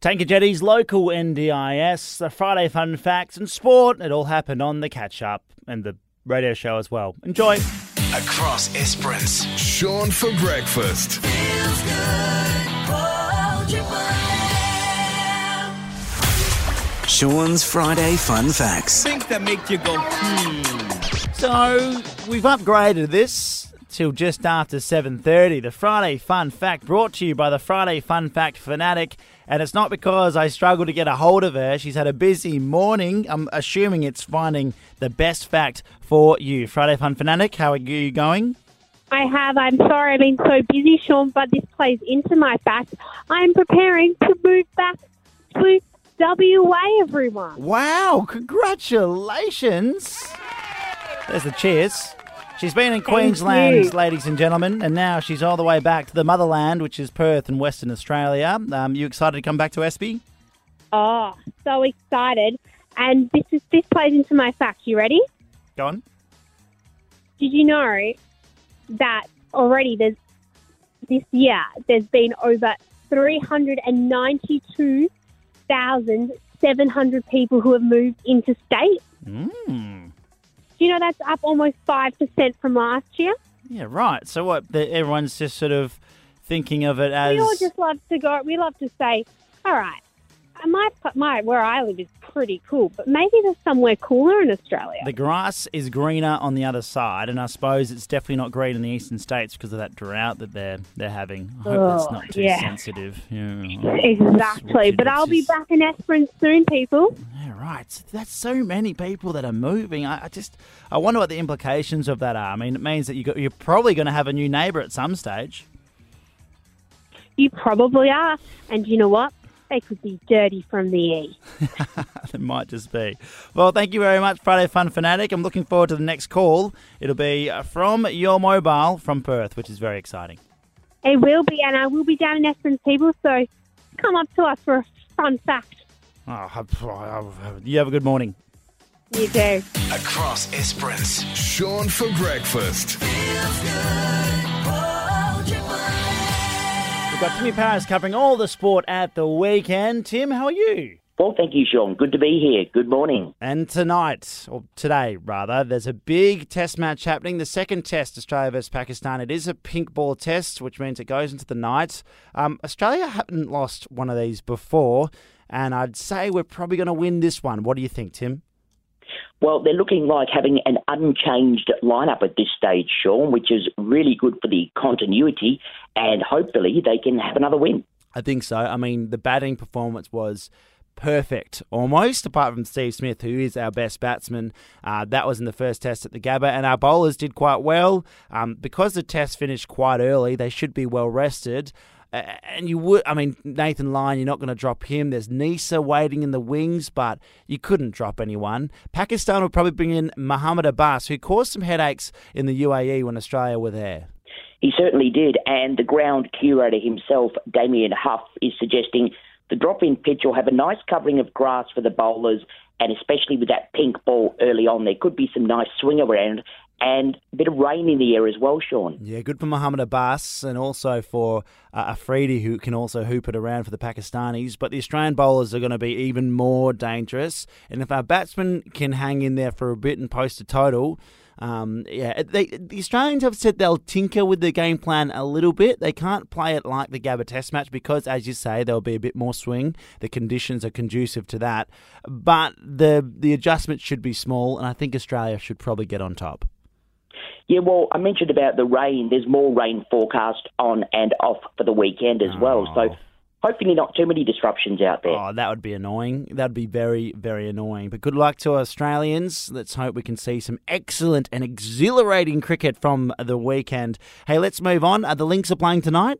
Tanker Jetty's local NDIS, the Friday fun facts and sport. It all happened on the catch up and the radio show as well. Enjoy. Across Esperance. Sean for breakfast. Sean's Friday Fun Facts. Things that make you go, hmm. So we've upgraded this till just after 7:30. The Friday Fun Fact brought to you by the Friday Fun Fact fanatic, and it's not because I struggled to get a hold of her. She's had a busy morning. I'm assuming it's finding the best fact for you. Friday Fun Fanatic, how are you going? I have. I'm sorry I've been so busy, Sean, but this plays into my fact. I'm preparing to move back to WA, everyone. Wow, congratulations. There's the cheers. She's been in Queensland, ladies and gentlemen, and now she's all the way back to the motherland, which is Perth in Western Australia. Um, you excited to come back to Espy? Oh, so excited. And this is this plays into my fact. You ready? Go on. Did you know that already there's this year there's been over 392,700 people who have moved interstate? Mm. Do you know that's up almost 5% from last year? Yeah, right. So what? The, everyone's just sort of thinking of it as We all just love to go. We love to say, "All right, uh, my my where I live is pretty cool, but maybe there's somewhere cooler in Australia." the grass is greener on the other side, and I suppose it's definitely not green in the eastern states because of that drought that they're they're having. I hope that's Oh, not too yeah. sensitive. Yeah. exactly. But I'll be back in Esperance soon, people. Right. So That's so many people that are moving. I, I just, I wonder what the implications of that are. I mean, it means that you got, you're probably going to have a new neighbour at some stage. You probably are, and you know what? They could be dirty from the E. it might just be. Well, thank you very much, Friday Fun Fanatic. I'm looking forward to the next call. It'll be uh, from your mobile from Perth, which is very exciting. It will be, and I will be down in Esperance, people. So come up to us for a fun fact. Oh, you have a good morning. You too. Across Esperance. Sean for breakfast. We've got Timmy Paris covering all the sport at the weekend. Tim, how are you? Well, thank you, Sean. Good to be here. Good morning. And tonight, or today rather, there's a big test match happening. The second test, Australia versus Pakistan. It is a pink ball test, which means it goes into the night. Um, Australia haven't lost one of these before, and I'd say we're probably going to win this one. What do you think, Tim? Well, they're looking like having an unchanged lineup at this stage, Sean, which is really good for the continuity, and hopefully they can have another win. I think so. I mean, the batting performance was perfect, almost, apart from Steve Smith, who is our best batsman. Uh, that was in the first test at the Gabba, and our bowlers did quite well. Um, because the test finished quite early, they should be well rested. And you would, I mean, Nathan Lyon, you're not going to drop him. There's Neser waiting in the wings, but you couldn't drop anyone. Pakistan would probably bring in Muhammad Abbas, who caused some headaches in the UAE when Australia were there. He certainly did, and the ground curator himself, Damian Hough, is suggesting the drop-in pitch will have a nice covering of grass for the bowlers, and especially with that pink ball early on, there could be some nice swing around and a bit of rain in the air as well, Sean. Yeah, good for Muhammad Abbas and also for uh, Afridi, who can also hoop it around for the Pakistanis. But the Australian bowlers are going to be even more dangerous. And if our batsmen can hang in there for a bit and post a total, um, yeah, they, the Australians have said they'll tinker with the game plan a little bit. They can't play it like the Gabba Test match because, as you say, there'll be a bit more swing. The conditions are conducive to that, but the the adjustments should be small, and I think Australia should probably get on top. Yeah, well, I mentioned about the rain. There's more rain forecast on and off for the weekend as well. So hopefully not too many disruptions out there. Oh, that would be annoying. That would be very, very annoying. But good luck to Australians. Let's hope we can see some excellent and exhilarating cricket from the weekend. Hey, let's move on. Uh, the Lynx are playing tonight.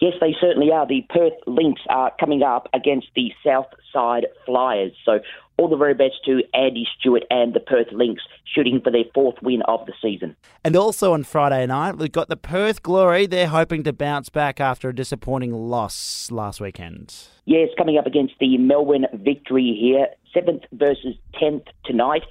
Yes, they certainly are. The Perth Lynx are coming up against the South Side Flyers. So all the very best to Andy Stewart and the Perth Lynx shooting for their fourth win of the season. And also on Friday night, we've got the Perth Glory. They're hoping to bounce back after a disappointing loss last weekend. Yes, coming up against the Melbourne Victory here, seventh versus tenth tonight.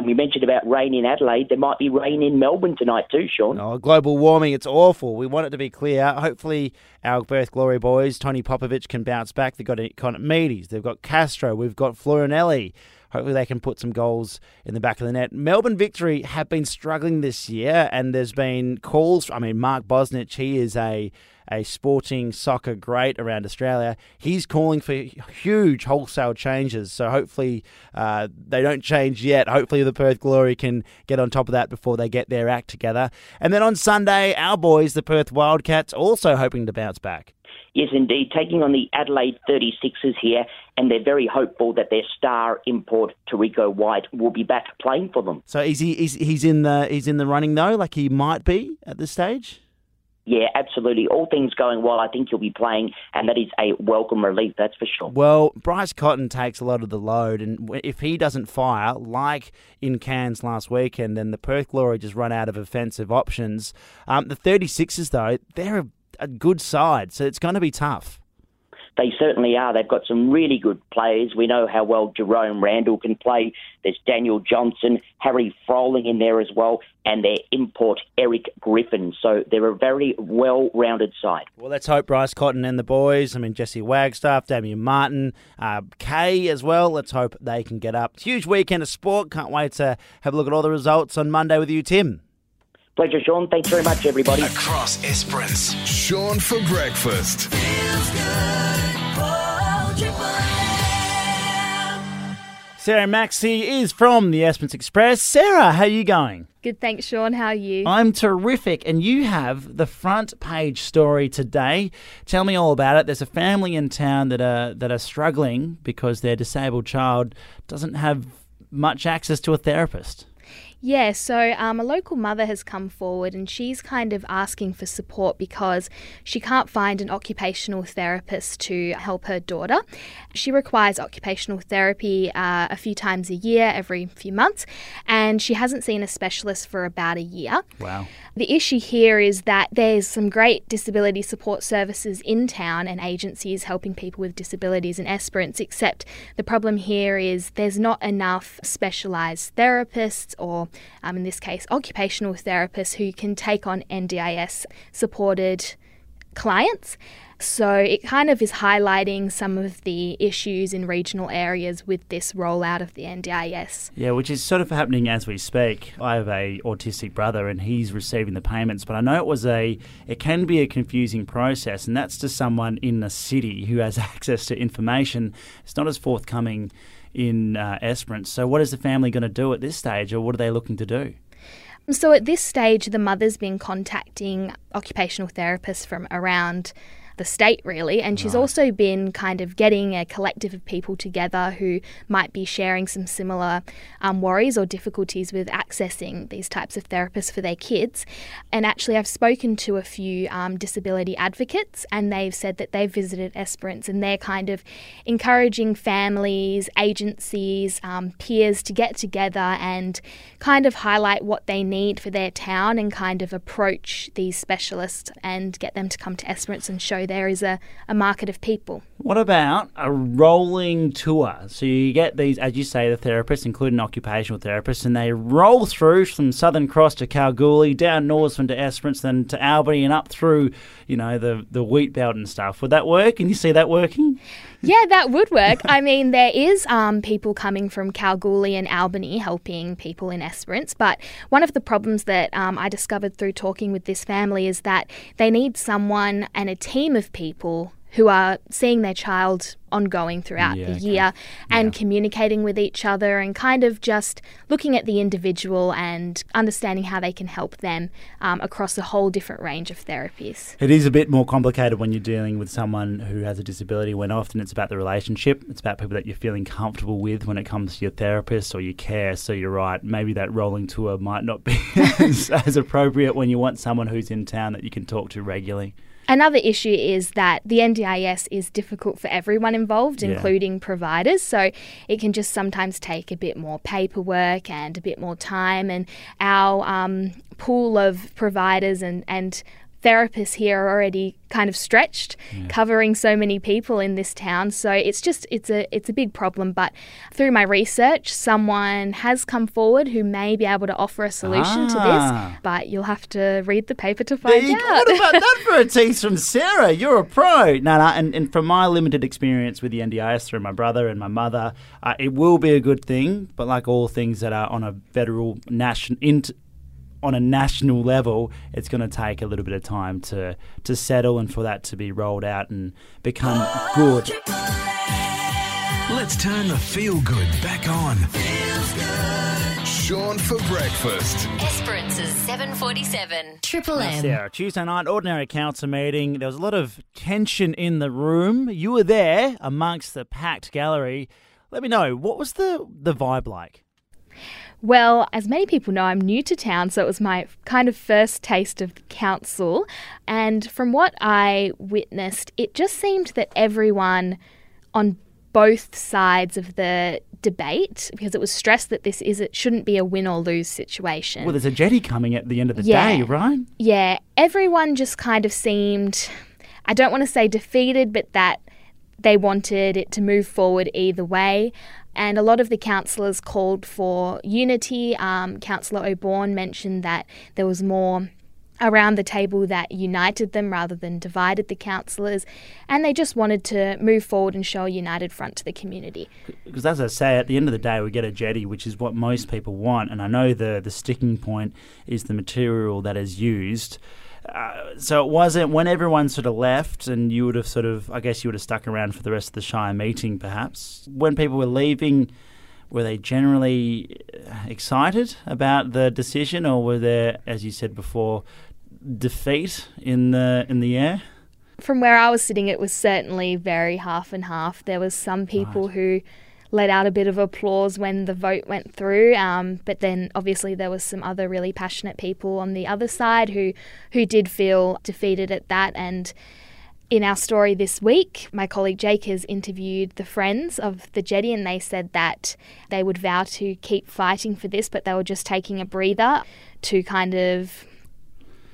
And we mentioned about rain in Adelaide. There might be rain in Melbourne tonight too, Sean. Oh, global warming, it's awful. We want it to be clear. Hopefully, our Perth Glory boys, Tony Popovic, can bounce back. They've got Ikonomidis, they've got Castro, we've got Fornaroli. Hopefully, they can put some goals in the back of the net. Melbourne Victory have been struggling this year, and there's been calls. I mean, Mark Bosnich, he is a a sporting soccer great around Australia. He's calling for huge wholesale changes. So hopefully uh, they don't change yet. Hopefully the Perth Glory can get on top of that before they get their act together. And then on Sunday, our boys, the Perth Wildcats, also hoping to bounce back. Yes, indeed. Taking on the Adelaide 36ers here, and they're very hopeful that their star import Terrico White will be back playing for them. So is he? Is, he's in the he's in the running though, like he might be at this stage. Yeah, absolutely. All things going well, I think he'll be playing, and that is a welcome relief, that's for sure. Well, Bryce Cotton takes a lot of the load, and if he doesn't fire, like in Cairns last weekend, then the Perth Glory just run out of offensive options. Um, the 36ers, though, they're a, a good side, so it's going to be tough. They certainly are. They've got some really good players. We know how well Jerome Randle can play. There's Daniel Johnson, Harry Froling in there as well, and their import Eric Griffin. So they're a very well rounded side. Well, let's hope Bryce Cotton and the boys, I mean, Jesse Wagstaff, Damian Martin, uh, Kay as well, let's hope they can get up. Huge weekend of sport. Can't wait to have a look at all the results on Monday with you, Tim. Pleasure, Sean. Thanks very much, everybody. Across Esperance. Sean for breakfast. Sarah Maxey is from the Esperance Express. Sarah, how are you going? Good, thanks, Sean. How are you? I'm terrific, and you have the front page story today. Tell me all about it. There's a family in town that are that are struggling because their disabled child doesn't have much access to a therapist. Yeah, so um, a local mother has come forward and she's kind of asking for support because she can't find an occupational therapist to help her daughter. She requires occupational therapy uh, a few times a year, every few months, and she hasn't seen a specialist for about a year. Wow. The issue here is that there's some great disability support services in town and agencies helping people with disabilities in Esperance, except the problem here is there's not enough specialised therapists or, um, in this case, occupational therapists who can take on NDIS supported clients. So it kind of is highlighting some of the issues in regional areas with this rollout of the NDIS. Yeah, which is sort of happening as we speak. I have a autistic brother and he's receiving the payments, but I know it was a it can be a confusing process and that's to someone in the city who has access to information. It's not as forthcoming in uh, Esperance. So what is the family going to do at this stage or what are they looking to do? So at this stage, the mother's been contacting occupational therapists from around the state, really. And she's right. also been kind of getting a collective of people together who might be sharing some similar um, worries or difficulties with accessing these types of therapists for their kids. And actually, I've spoken to a few um, disability advocates, and they've said that they've visited Esperance and they're kind of encouraging families, agencies, um, peers to get together and kind of highlight what they need for their town and kind of approach these specialists and get them to come to Esperance and show there is a, a market of people. What about a rolling tour? So you get these, as you say, the therapists, including occupational therapists, and they roll through from Southern Cross to Kalgoorlie, down Norseman to Esperance, then to Albany, and up through, you know, the the wheat belt and stuff. Would that work? Can you see that working? Yeah, that would work. I mean, there is um, people coming from Kalgoorlie and Albany helping people in Esperance, but one of the problems that um, I discovered through talking with this family is that they need someone and a team of people who are seeing their child ongoing throughout yeah, the year okay. and yeah. communicating with each other and kind of just looking at the individual and understanding how they can help them um, across a whole different range of therapies. It is a bit more complicated when you're dealing with someone who has a disability when often it's about the relationship. It's about people that you're feeling comfortable with when it comes to your therapist or your care. So you're right, maybe that rolling tour might not be as, as appropriate when you want someone who's in town that you can talk to regularly. Another issue is that the NDIS is difficult for everyone involved, yeah. including providers. So it can just sometimes take a bit more paperwork and a bit more time. And our um, pool of providers and, and therapists here are already kind of stretched, covering so many people in this town. So it's just it's a it's a big problem. But through my research, someone has come forward who may be able to offer a solution to Ah. this. But you'll have to read the paper to find you out. What about that for a tease from Sarah? You're a pro. No, no, and, and from my limited experience with the NDIS through my brother and my mother, uh, it will be a good thing. But like all things that are on a federal national int- on a national level, it's going to take a little bit of time to to settle and for that to be rolled out and become good. Let's turn the feel good back on. Sean for breakfast. Esperance's 747. Triple M. Sarah, Tuesday night ordinary council meeting. There was a lot of tension in the room. You were there amongst the packed gallery. Let me know what was the the vibe like. Well, as many people know, I'm new to town, so it was my kind of first taste of council. And from what I witnessed, it just seemed that everyone on both sides of the debate, because it was stressed that this is it shouldn't be a win or lose situation. Well, there's a jetty coming at the end of the Yeah. day, right? yeah, everyone just kind of seemed, I don't want to say defeated, but that they wanted it to move forward either way. And a lot of the councillors called for unity. Um, Councillor O'Bourne mentioned that there was more around the table that united them rather than divided the councillors. And they just wanted to move forward and show a united front to the community. Because as I say, at the end of the day, we get a jetty, which is what most people want. And I know the the sticking point is the material that is used. Uh, so it wasn't when everyone sort of left, and you would have sort of, I guess, you would have stuck around for the rest of the Shire meeting, perhaps. When people were leaving, were they generally uh, excited about the decision, or were there, as you said before, defeat in the in the air? from where I was sitting, it was certainly very half and half. There was some people who let out a bit of applause when the vote went through, um, but then obviously there was some other really passionate people on the other side who who did feel defeated at that. And in our story this week, my colleague Jake has interviewed the friends of the jetty, and they said that they would vow to keep fighting for this, but they were just taking a breather to kind of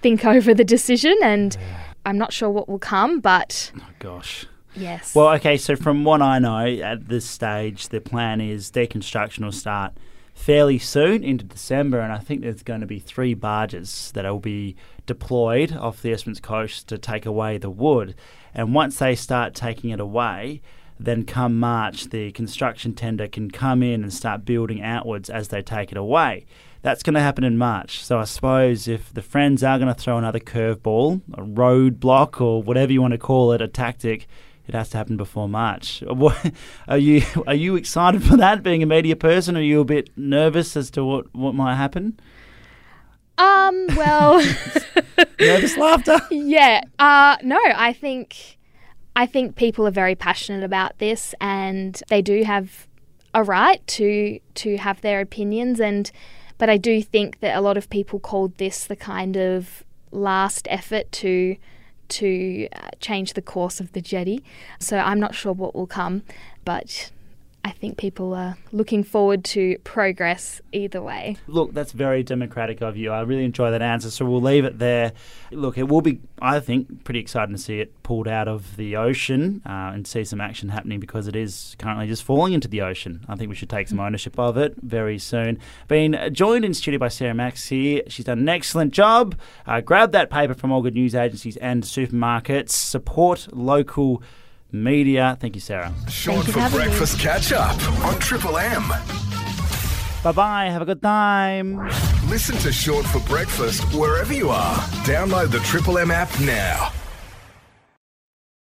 think over the decision and. I'm not sure what will come, but Oh, gosh. Yes. Well, okay, so from what I know, at this stage, the plan is deconstruction will start fairly soon into December, and I think there's going to be three barges that will be deployed off the Esperance coast to take away the wood. And once they start taking it away, then come March, the construction tender can come in and start building outwards as they take it away. That's going to happen in March. So I suppose if the Friends are going to throw another curveball, a roadblock, or whatever you want to call it, a tactic, it has to happen before March. What, are you are you excited for that? Being a media person, are you a bit nervous as to what, what might happen? um, well, Nervous laughter. yeah. Uh, no, I think I think people are very passionate about this, and they do have a right to to have their opinions. And but I do think that a lot of people called this the kind of last effort to to uh, change the course of the jetty. So I'm not sure what will come, but I think people are looking forward to progress either way. Look, that's very democratic of you. I really enjoy that answer, so we'll leave it there. Look, it will be, I think, pretty exciting to see it pulled out of the ocean uh, and see some action happening because it is currently just falling into the ocean. I think we should take some ownership of it very soon. Been joined in studio by Sarah Max here. She's done an excellent job. Uh, grab that paper from all good news agencies and supermarkets. Support local media. Thank you, Sarah. Sean for for me. breakfast catch up on Triple M. Bye bye. Have a good time. Listen to Sean for breakfast wherever you are. Download the Triple M app now.